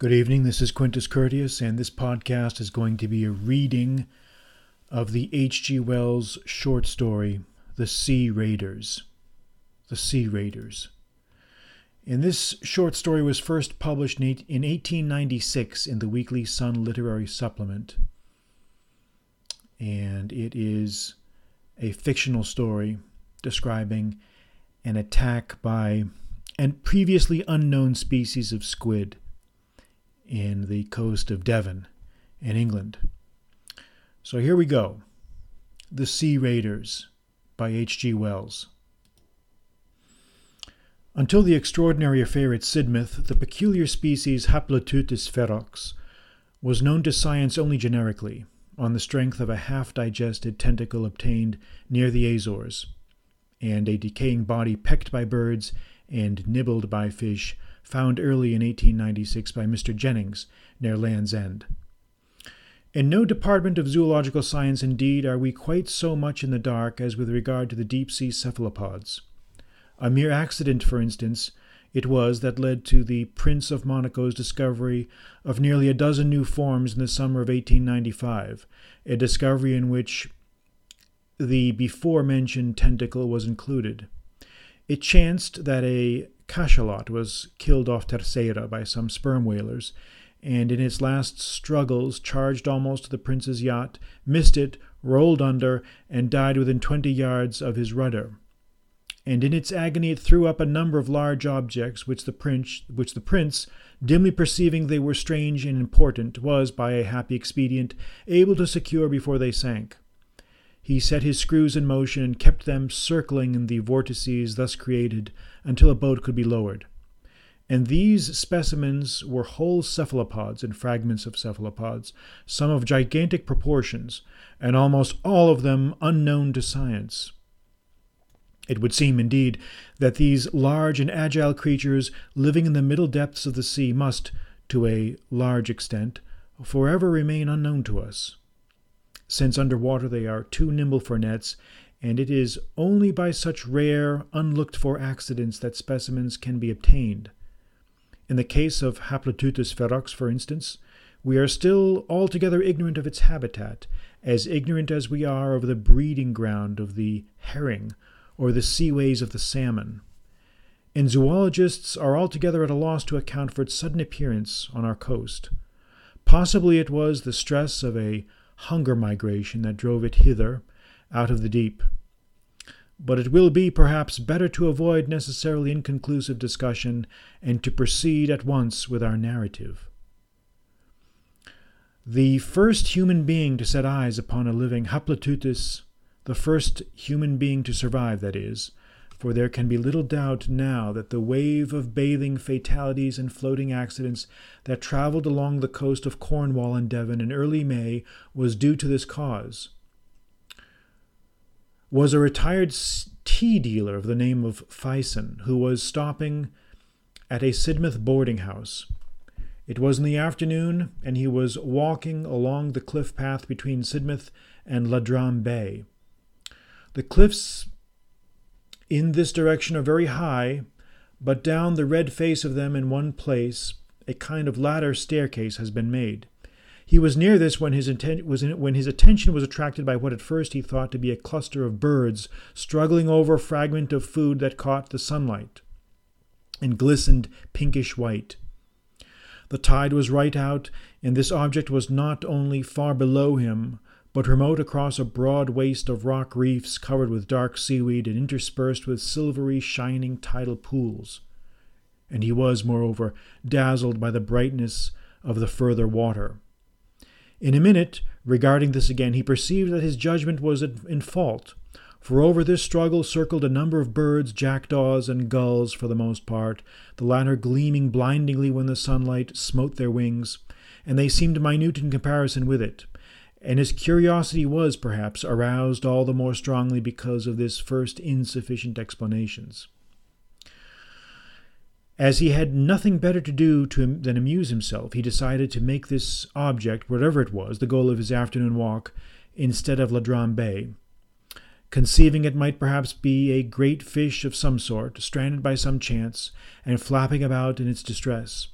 Good evening. This is Quintus Curtius, and this podcast is going to be a reading of the H.G. Wells short story, The Sea Raiders. The Sea Raiders. And this short story was first published in 1896 in the Weekly Sun Literary Supplement. And it is a fictional story describing an attack by a previously unknown species of squid in the coast of Devon in England. So here we go The Sea Raiders by H.G. Wells. Until the extraordinary affair at Sidmouth, the peculiar species Haploteuthis ferox was known to science only generically, on the strength of a half digested tentacle obtained near the Azores, and a decaying body pecked by birds and nibbled by fish found early in 1896 by Mr. Jennings near Land's End. In no department of zoological science, indeed, are we quite so much in the dark as with regard to the deep sea cephalopods. A mere accident, for instance, it was that led to the Prince of Monaco's discovery of nearly a dozen new forms in the summer of 1895, a discovery in which the before mentioned tentacle was included. It chanced that a cachalot was killed off Terceira by some sperm whalers, and in its last struggles charged almost to the prince's yacht, missed it, rolled under, and died within twenty yards of his rudder. And in its agony it threw up a number of large objects which the prince, which the prince, dimly perceiving they were strange and important, was, by a happy expedient, able to secure before they sank. He set his screws in motion and kept them circling in the vortices thus created until a boat could be lowered. And these specimens were whole cephalopods and fragments of cephalopods, some of gigantic proportions, and almost all of them unknown to science. It would seem, indeed, that these large and agile creatures living in the middle depths of the sea must, to a large extent, forever remain unknown to us since under water they are too nimble for nets, and it is only by such rare, unlooked for accidents that specimens can be obtained. In the case of Haploteuthis ferox, for instance, we are still altogether ignorant of its habitat, as ignorant as we are of the breeding ground of the herring or the seaways of the salmon. And zoologists are altogether at a loss to account for its sudden appearance on our coast. Possibly it was the stress of a hunger migration that drove it hither out of the deep. But it will be, perhaps, better to avoid necessarily inconclusive discussion and to proceed at once with our narrative. The first human being to set eyes upon a living Haploteuthis, the first human being to survive, that is, for there can be little doubt now that the wave of bathing fatalities and floating accidents that travelled along the coast of Cornwall and Devon in early May was due to this cause. Was a retired tea dealer of the name of Fison, who was stopping at a Sidmouth boarding house. It was in the afternoon, and he was walking along the cliff path between Sidmouth and Ladram Bay. The cliffs in this direction are very high, but down the red face of them in one place a kind of ladder staircase has been made. He was near this when his, atten- was in, when his attention was attracted by what at first he thought to be a cluster of birds struggling over a fragment of food that caught the sunlight and glistened pinkish white. The tide was right out, and this object was not only far below him, but remote across a broad waste of rock reefs covered with dark seaweed and interspersed with silvery, shining tidal pools. And he was, moreover, dazzled by the brightness of the further water. In a minute, regarding this again, he perceived that his judgment was in fault, for over this struggle circled a number of birds, jackdaws, and gulls for the most part, the latter gleaming blindingly when the sunlight smote their wings, and they seemed minute in comparison with it and his curiosity was, perhaps, aroused all the more strongly because of this first insufficient explanations. As he had nothing better to do to than amuse himself, he decided to make this object, whatever it was, the goal of his afternoon walk, instead of Ladram Bay, conceiving it might perhaps be a great fish of some sort, stranded by some chance, and flapping about in its distress.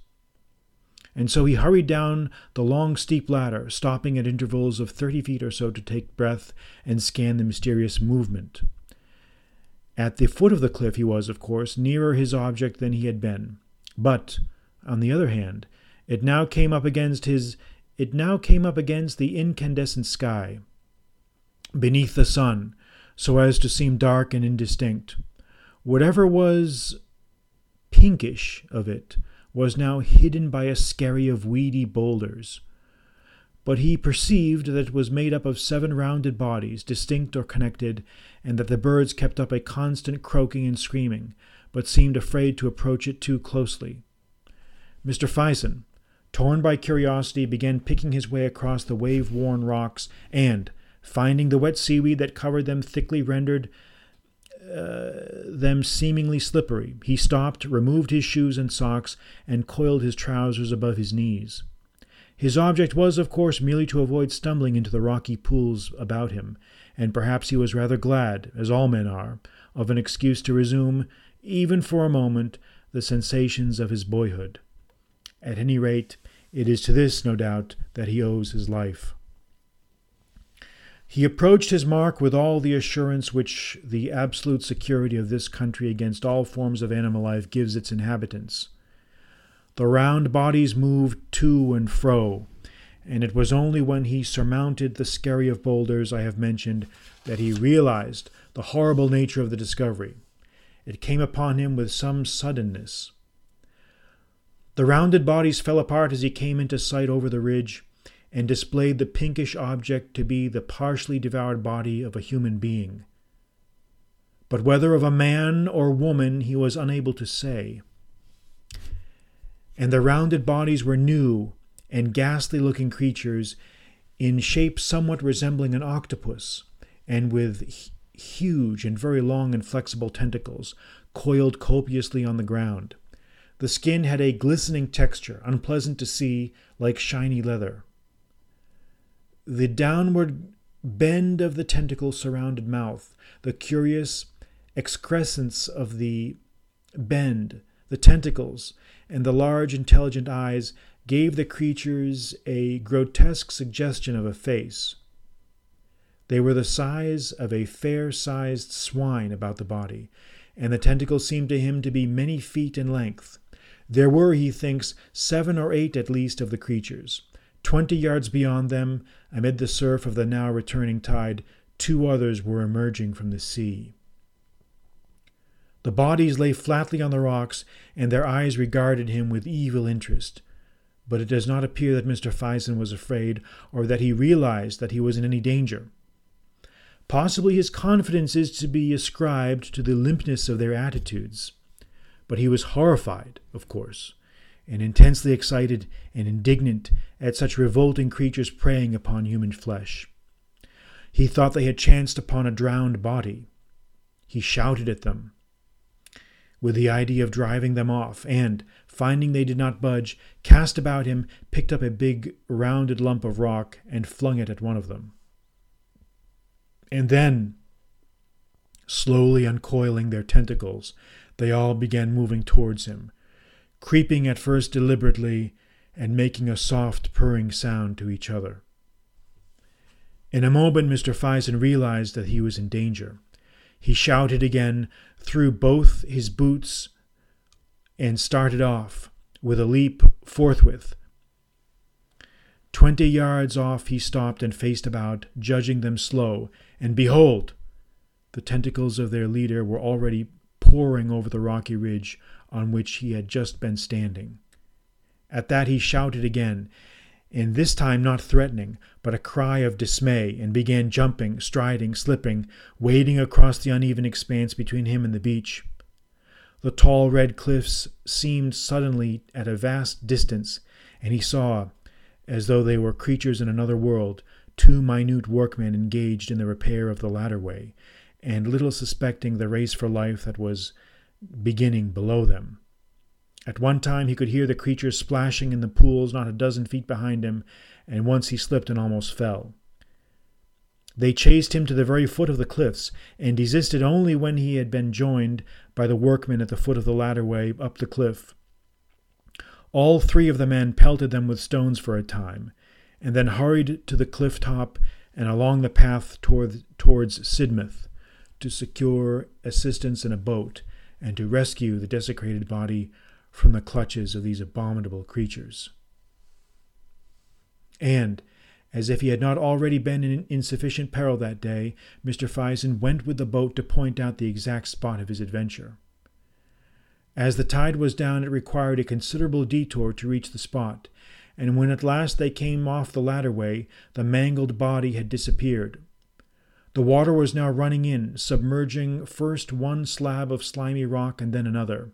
And so he hurried down the long, steep ladder, stopping at intervals of thirty feet or so to take breath and scan the mysterious movement. At the foot of the cliff he was, of course, nearer his object than he had been. But, on the other hand, it now came up against his it now came up against the incandescent sky, beneath the sun, so as to seem dark and indistinct. Whatever was pinkish of it was now hidden by a skerry of weedy boulders. But he perceived that it was made up of seven rounded bodies, distinct or connected, and that the birds kept up a constant croaking and screaming, but seemed afraid to approach it too closely. Mr. Fison, torn by curiosity, began picking his way across the wave worn rocks, and, finding the wet seaweed that covered them thickly rendered uh, them seemingly slippery, he stopped, removed his shoes and socks, and coiled his trousers above his knees. His object was, of course, merely to avoid stumbling into the rocky pools about him, and perhaps he was rather glad, as all men are, of an excuse to resume, even for a moment, the sensations of his boyhood. At any rate, it is to this, no doubt, that he owes his life. He approached his mark with all the assurance which the absolute security of this country against all forms of animal life gives its inhabitants. The round bodies moved to and fro, and it was only when he surmounted the skerry of boulders I have mentioned that he realized the horrible nature of the discovery. It came upon him with some suddenness. The rounded bodies fell apart as he came into sight over the ridge, and displayed the pinkish object to be the partially devoured body of a human being. But whether of a man or woman he was unable to say. And the rounded bodies were new and ghastly looking creatures in shape somewhat resembling an octopus, and with huge and very long and flexible tentacles coiled copiously on the ground. The skin had a glistening texture, unpleasant to see, like shiny leather. The downward bend of the tentacle surrounded mouth, the curious excrescence of the bend, the tentacles, and the large intelligent eyes gave the creatures a grotesque suggestion of a face. They were the size of a fair sized swine about the body, and the tentacles seemed to him to be many feet in length. There were, he thinks, seven or eight at least of the creatures. Twenty yards beyond them, amid the surf of the now returning tide, two others were emerging from the sea. The bodies lay flatly on the rocks, and their eyes regarded him with evil interest. But it does not appear that Mr. Fison was afraid, or that he realized that he was in any danger. Possibly his confidence is to be ascribed to the limpness of their attitudes. But he was horrified, of course, and intensely excited and indignant at such revolting creatures preying upon human flesh. He thought they had chanced upon a drowned body. He shouted at them, with the idea of driving them off, and, finding they did not budge, cast about him, picked up a big rounded lump of rock, and flung it at one of them. And then, slowly uncoiling their tentacles, they all began moving towards him, creeping at first deliberately and making a soft purring sound to each other. In a moment, Mr. Fison realized that he was in danger. He shouted again, threw both his boots, and started off with a leap forthwith. Twenty yards off, he stopped and faced about, judging them slow, and behold! The tentacles of their leader were already pouring over the rocky ridge on which he had just been standing. At that he shouted again, and this time not threatening, but a cry of dismay, and began jumping, striding, slipping, wading across the uneven expanse between him and the beach. The tall red cliffs seemed suddenly at a vast distance, and he saw, as though they were creatures in another world, two minute workmen engaged in the repair of the ladderway, and little suspecting the race for life that was beginning below them. At one time he could hear the creatures splashing in the pools not a dozen feet behind him, and once he slipped and almost fell. They chased him to the very foot of the cliffs, and desisted only when he had been joined by the workmen at the foot of the ladderway up the cliff. All three of the men pelted them with stones for a time, and then hurried to the cliff top and along the path toward, towards Sidmouth to secure assistance in a boat and to rescue the desecrated body from the clutches of these abominable creatures. And, as if he had not already been in insufficient peril that day, Mr. Fison went with the boat to point out the exact spot of his adventure. As the tide was down, it required a considerable detour to reach the spot, and when at last they came off the ladder way, the mangled body had disappeared. The water was now running in, submerging first one slab of slimy rock and then another,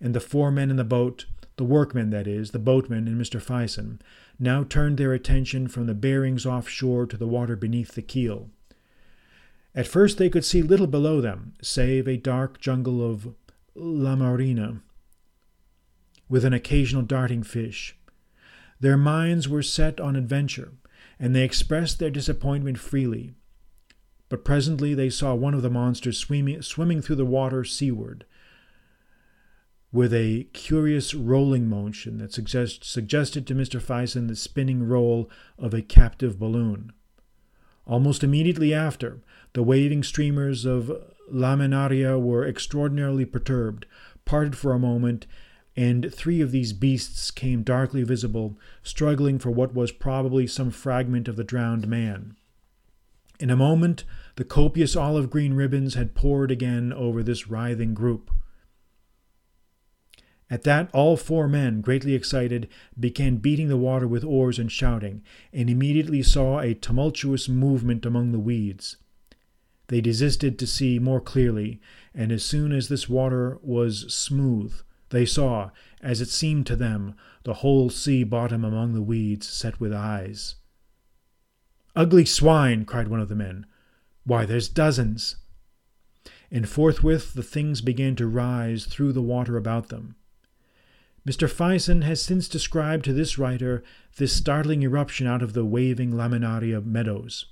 and the four men in the boat, the workmen, that is, the boatman and Mr. Fison, now turned their attention from the bearings offshore to the water beneath the keel. At first they could see little below them, save a dark jungle of laminaria, with an occasional darting fish. Their minds were set on adventure, and they expressed their disappointment freely. But presently they saw one of the monsters swimming, swimming through the water seaward, with a curious rolling motion that suggest, suggested to Mr. Fison the spinning roll of a captive balloon. Almost immediately after, the waving streamers of laminaria were extraordinarily perturbed, parted for a moment, and three of these beasts came darkly visible, struggling for what was probably some fragment of the drowned man. In a moment, the copious olive green ribbons had poured again over this writhing group. At that, all four men, greatly excited, began beating the water with oars and shouting, and immediately saw a tumultuous movement among the weeds. They desisted to see more clearly, and as soon as this water was smooth, they saw, as it seemed to them, the whole sea bottom among the weeds set with eyes. Ugly swine! cried one of the men. Why, there's dozens! And forthwith the things began to rise through the water about them. Mr. Fison has since described to this writer this startling eruption out of the waving laminaria meadows.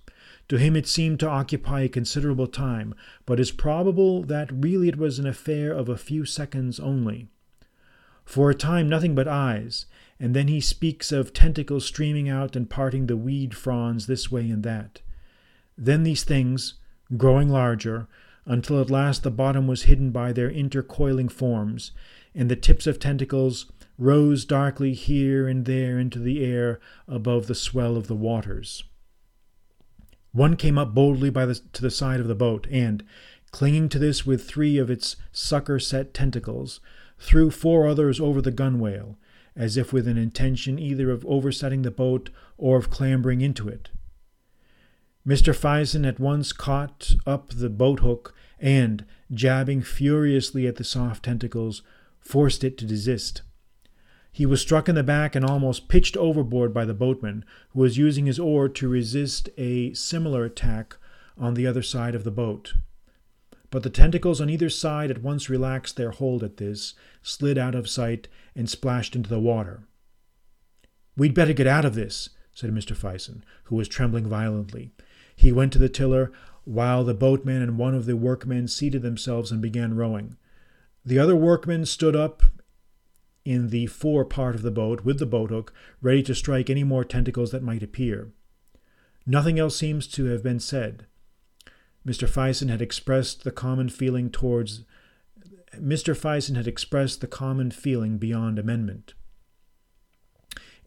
To him it seemed to occupy a considerable time, but it's probable that really it was an affair of a few seconds only. For a time nothing but eyes, and then he speaks of tentacles streaming out and parting the weed fronds this way and that. Then these things, growing larger, until at last the bottom was hidden by their intercoiling forms, and the tips of tentacles rose darkly here and there into the air above the swell of the waters. One came up boldly by the, to the side of the boat, and, clinging to this with three of its sucker set tentacles, threw four others over the gunwale, as if with an intention either of oversetting the boat or of clambering into it. Mr. Fison at once caught up the boat hook and, jabbing furiously at the soft tentacles, forced it to desist. He was struck in the back and almost pitched overboard by the boatman, who was using his oar to resist a similar attack on the other side of the boat. But the tentacles on either side at once relaxed their hold at this, slid out of sight, and splashed into the water. We'd better get out of this, said Mr. Fison, who was trembling violently. He went to the tiller, while the boatman and one of the workmen seated themselves and began rowing. The other workmen stood up in the fore part of the boat with the boat hook, ready to strike any more tentacles that might appear. Nothing else seems to have been said. Mr. Fison had expressed the common feeling towards Mr. Fison had expressed the common feeling beyond amendment.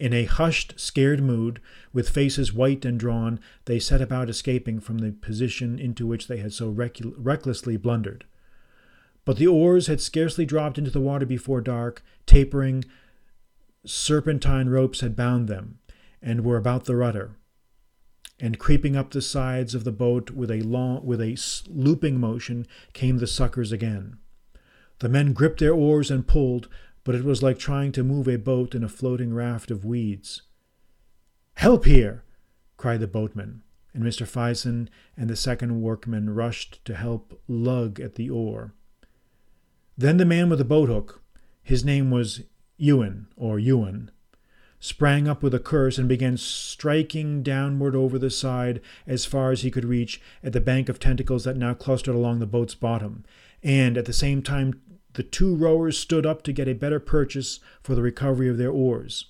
In a hushed, scared mood, with faces white and drawn, they set about escaping from the position into which they had so rec- recklessly blundered. But the oars had scarcely dropped into the water before dark, tapering serpentine ropes had bound them, and were about the rudder. And creeping up the sides of the boat with a long, with a looping motion, came the suckers again. The men gripped their oars and pulled, but it was like trying to move a boat in a floating raft of weeds. Help here! cried the boatman, and Mr. Fison and the second workman rushed to help lug at the oar. Then the man with the boat hook, his name was Ewan, or Ewan, sprang up with a curse and began striking downward over the side as far as he could reach at the bank of tentacles that now clustered along the boat's bottom, and at the same time the two rowers stood up to get a better purchase for the recovery of their oars.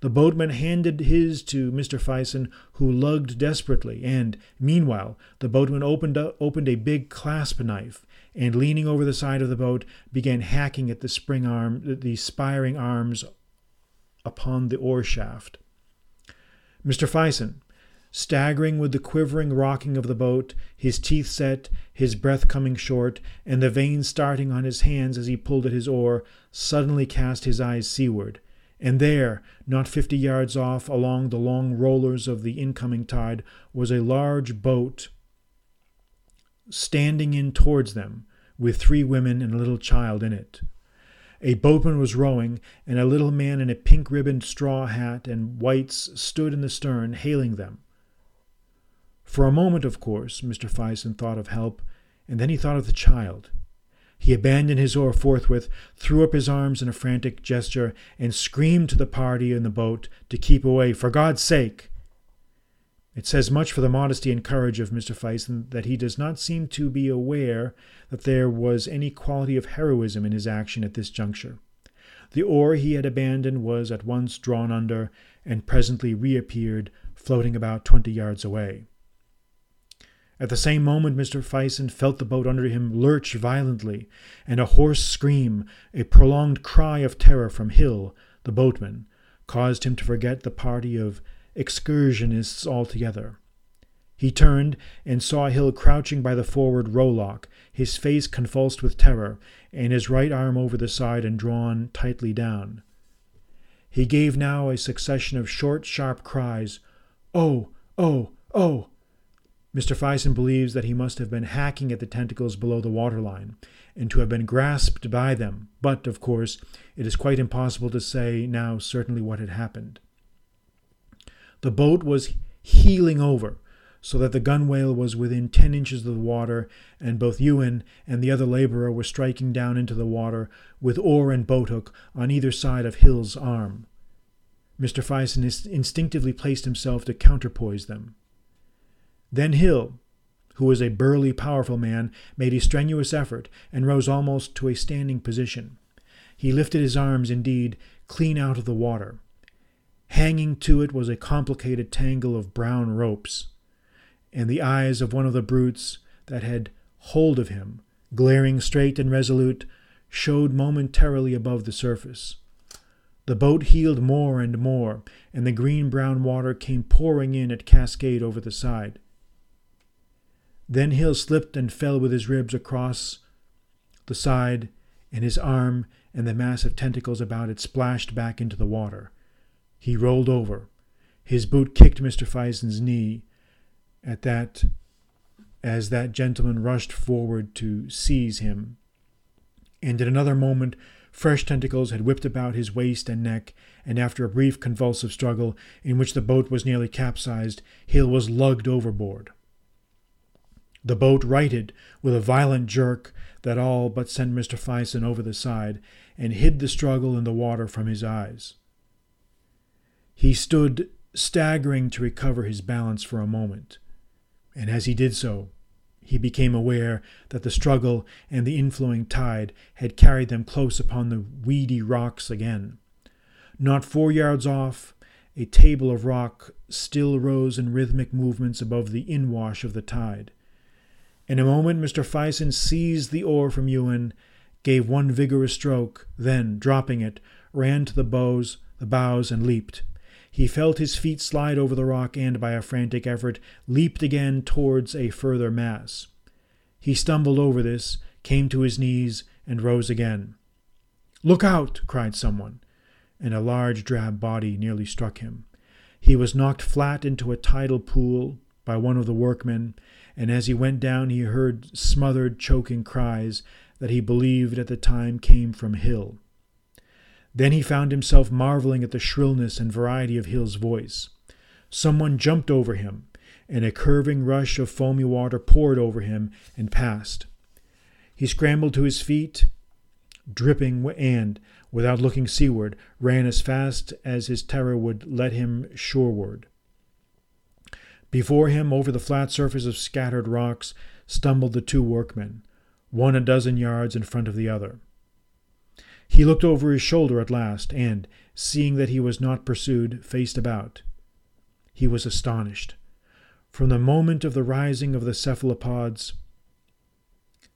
The boatman handed his to Mr. Fison, who lugged desperately, and, meanwhile, the boatman opened, a, opened a big clasp knife, and, leaning over the side of the boat, began hacking at the spring arm, the spiring arms upon the oar shaft. Mr. Fison, staggering with the quivering rocking of the boat, his teeth set, his breath coming short, and the veins starting on his hands as he pulled at his oar, suddenly cast his eyes seaward and there, not fifty yards off, along the long rollers of the incoming tide, was a large boat standing in towards them, with three women and a little child in it. A boatman was rowing, and a little man in a pink ribboned straw hat and whites stood in the stern, hailing them. For a moment, of course, Mr. Fison thought of help, and then he thought of the child. He abandoned his oar forthwith, threw up his arms in a frantic gesture, and screamed to the party in the boat to keep away, for God's sake. It says much for the modesty and courage of Mr. Fison that he does not seem to be aware that there was any quality of heroism in his action at this juncture. The oar he had abandoned was at once drawn under, and presently reappeared, floating about twenty yards away. At the same moment, Mr. Fison felt the boat under him lurch violently, and a hoarse scream, a prolonged cry of terror from Hill, the boatman, caused him to forget the party of excursionists altogether. He turned and saw Hill crouching by the forward rowlock, his face convulsed with terror, and his right arm over the side and drawn tightly down. He gave now a succession of short, sharp cries, Oh! Oh! Oh! Mr. Fison believes that he must have been hacking at the tentacles below the waterline, and to have been grasped by them, but, of course, it is quite impossible to say now certainly what had happened. The boat was heeling over, so that the gunwale was within ten inches of the water, and both Ewan and the other laborer were striking down into the water with oar and boathook on either side of Hill's arm. Mr. Fison instinctively placed himself to counterpoise them. Then Hill, who was a burly, powerful man, made a strenuous effort and rose almost to a standing position. He lifted his arms, indeed, clean out of the water. Hanging to it was a complicated tangle of brown ropes, and the eyes of one of the brutes that had hold of him, glaring straight and resolute, showed momentarily above the surface. The boat heeled more and more, and the green brown water came pouring in at cascade over the side. Then Hill slipped and fell with his ribs across the side, and his arm and the mass of tentacles about it splashed back into the water. He rolled over. His boot kicked Mr. Fison's knee at that as that gentleman rushed forward to seize him. And in another moment fresh tentacles had whipped about his waist and neck, and after a brief convulsive struggle, in which the boat was nearly capsized, Hill was lugged overboard. The boat righted with a violent jerk that all but sent Mr. Fison over the side and hid the struggle in the water from his eyes. He stood staggering to recover his balance for a moment, and as he did so, he became aware that the struggle and the inflowing tide had carried them close upon the weedy rocks again. Not four yards off, a table of rock still rose in rhythmic movements above the inwash of the tide. In a moment, Mr. Fison seized the oar from Ewan, gave one vigorous stroke, then, dropping it, ran to the bows, the bows, and leaped. He felt his feet slide over the rock and, by a frantic effort, leaped again towards a further mass. He stumbled over this, came to his knees, and rose again. Look out! cried someone, and a large drab body nearly struck him. He was knocked flat into a tidal pool by one of the workmen, and as he went down he heard smothered, choking cries that he believed at the time came from Hill. Then he found himself marveling at the shrillness and variety of Hill's voice. Someone jumped over him, and a curving rush of foamy water poured over him and passed. He scrambled to his feet, dripping, and, without looking seaward, ran as fast as his terror would let him shoreward. Before him, over the flat surface of scattered rocks, stumbled the two workmen, one a dozen yards in front of the other. He looked over his shoulder at last, and, seeing that he was not pursued, faced about. He was astonished. From the moment of the rising of the cephalopods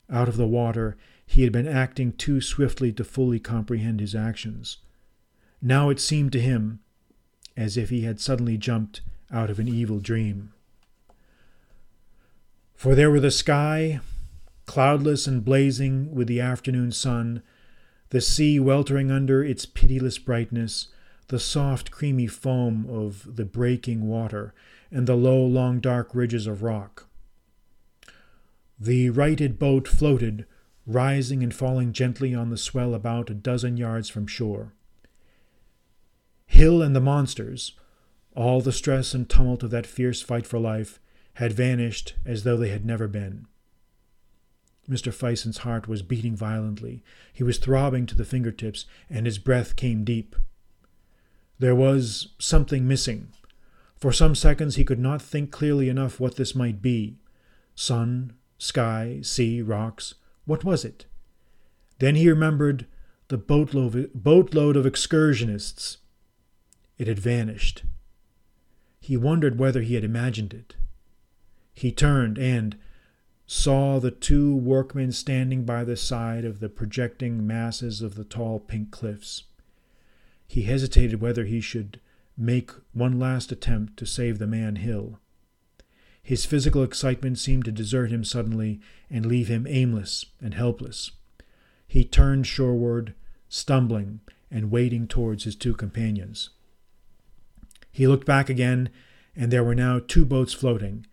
out of the water, he had been acting too swiftly to fully comprehend his actions. Now it seemed to him as if he had suddenly jumped out of an evil dream. For there were the sky, cloudless and blazing with the afternoon sun, the sea weltering under its pitiless brightness, the soft, creamy foam of the breaking water, and the low, long, dark ridges of rock. The righted boat floated, rising and falling gently on the swell about a dozen yards from shore. Hill and the monsters, all the stress and tumult of that fierce fight for life, had vanished as though they had never been. Mr. Fison's heart was beating violently. He was throbbing to the fingertips, and his breath came deep. There was something missing. For some seconds he could not think clearly enough what this might be. Sun, sky, sea, rocks. What was it? Then he remembered the boatload, boatload of excursionists. It had vanished. He wondered whether he had imagined it. He turned and, saw the two workmen standing by the side of the projecting masses of the tall pink cliffs. He hesitated whether he should make one last attempt to save the man Hill. His physical excitement seemed to desert him suddenly and leave him aimless and helpless. He turned shoreward, stumbling and wading towards his two companions. He looked back again, and there were now two boats floating,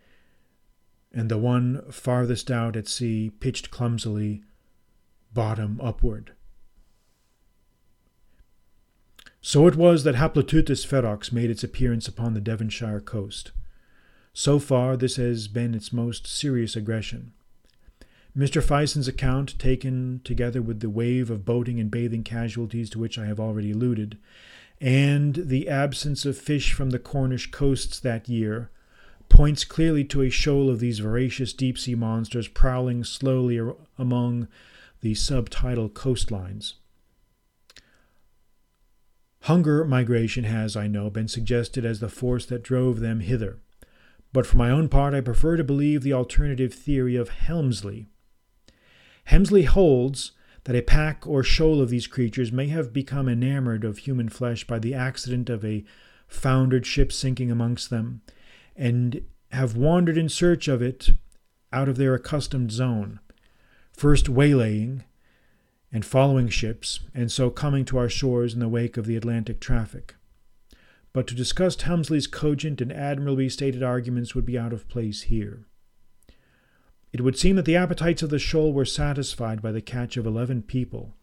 and the one farthest out at sea pitched clumsily, bottom upward. So it was that Haploteuthis ferox made its appearance upon the Devonshire coast. So far, this has been its most serious aggression. Mr. Fison's account, taken together with the wave of boating and bathing casualties to which I have already alluded, and the absence of fish from the Cornish coasts that year, points clearly to a shoal of these voracious deep sea monsters prowling slowly among the subtidal coastlines. Hunger migration has, I know, been suggested as the force that drove them hither, but for my own part I prefer to believe the alternative theory of Hemsley. Hemsley holds that a pack or shoal of these creatures may have become enamored of human flesh by the accident of a foundered ship sinking amongst them, and have wandered in search of it out of their accustomed zone, first waylaying and following ships, and so coming to our shores in the wake of the Atlantic traffic. But to discuss Hemsley's cogent and admirably stated arguments would be out of place here. It would seem that the appetites of the shoal were satisfied by the catch of eleven people,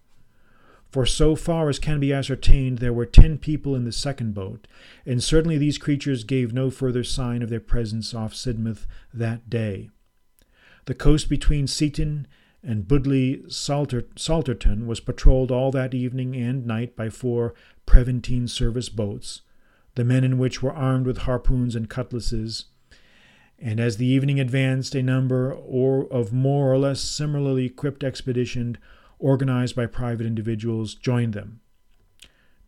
for so far as can be ascertained, there were ten people in the second boat, and certainly these creatures gave no further sign of their presence off Sidmouth that day. The coast between Seaton and Salter- Salterton was patrolled all that evening and night by four Preventive service boats, the men in which were armed with harpoons and cutlasses, and as the evening advanced, a number or of more or less similarly equipped expedition organized by private individuals, joined them.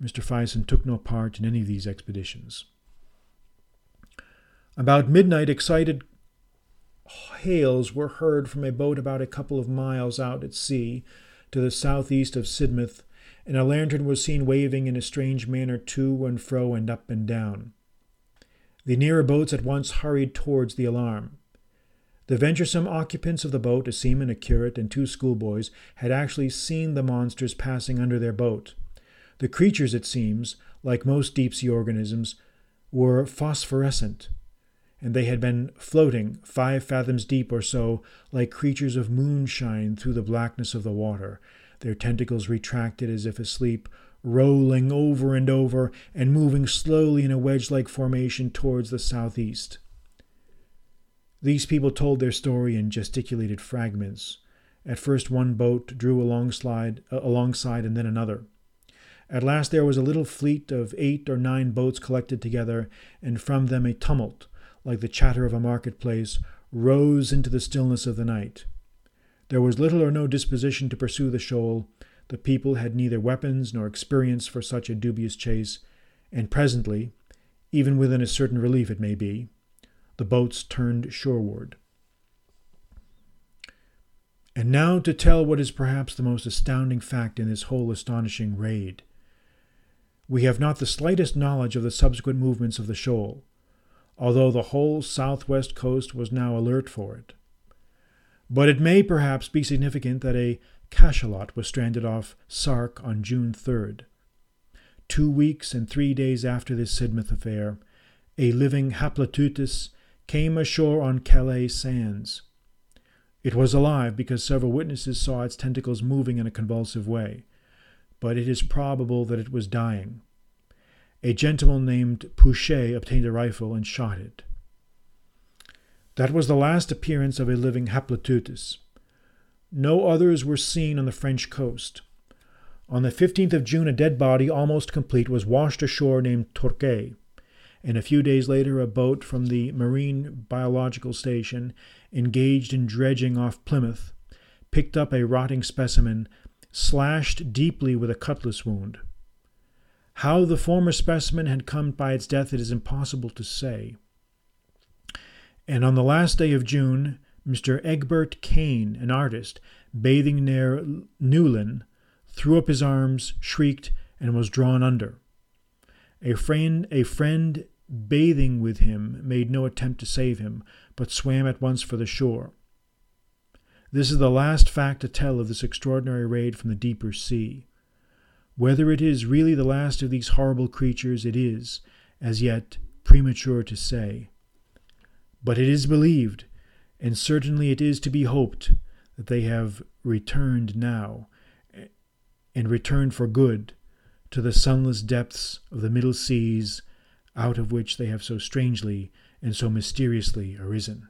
Mr. Fison took no part in any of these expeditions. About midnight, excited hails were heard from a boat about a couple of miles out at sea to the southeast of Sidmouth, and a lantern was seen waving in a strange manner to and fro and up and down. The nearer boats at once hurried towards the alarm. The venturesome occupants of the boat, a seaman, a curate, and two schoolboys, had actually seen the monsters passing under their boat. The creatures, it seems, like most deep sea organisms, were phosphorescent, and they had been floating five fathoms deep or so, like creatures of moonshine through the blackness of the water, their tentacles retracted as if asleep, rolling over and over, and moving slowly in a wedge like formation towards the southeast. These people told their story in gesticulated fragments. At first, one boat drew alongside, uh, alongside and then another. At last, there was a little fleet of eight or nine boats collected together, and from them a tumult, like the chatter of a marketplace, rose into the stillness of the night. There was little or no disposition to pursue the shoal. The people had neither weapons nor experience for such a dubious chase, and presently, even within a certain relief it may be, the boats turned shoreward. And now to tell what is perhaps the most astounding fact in this whole astonishing raid. We have not the slightest knowledge of the subsequent movements of the shoal, although the whole southwest coast was now alert for it. But it may perhaps be significant that a cachalot was stranded off Sark on June 3rd. Two weeks and three days after this Sidmouth affair, a living Haploteuthis came ashore on Calais sands. It was alive because several witnesses saw its tentacles moving in a convulsive way, but it is probable that it was dying. A gentleman named Pouchet obtained a rifle and shot it. That was the last appearance of a living Haploteuthis. No others were seen on the French coast. On the 15th of June, a dead body, almost complete, was washed ashore named Torquay and a few days later a boat from the Marine Biological Station, engaged in dredging off Plymouth, picked up a rotting specimen slashed deeply with a cutlass wound. How the former specimen had come by its death it is impossible to say. And on the last day of June, Mr. Egbert Kane, an artist, bathing near Newlyn, threw up his arms, shrieked, and was drawn under. A friend, a friend bathing with him made no attempt to save him, but swam at once for the shore. This is the last fact to tell of this extraordinary raid from the deeper sea. Whether it is really the last of these horrible creatures, it is, as yet, premature to say. But it is believed, and certainly it is to be hoped, that they have returned now, and returned for good, to the sunless depths of the middle seas, out of which they have so strangely and so mysteriously arisen.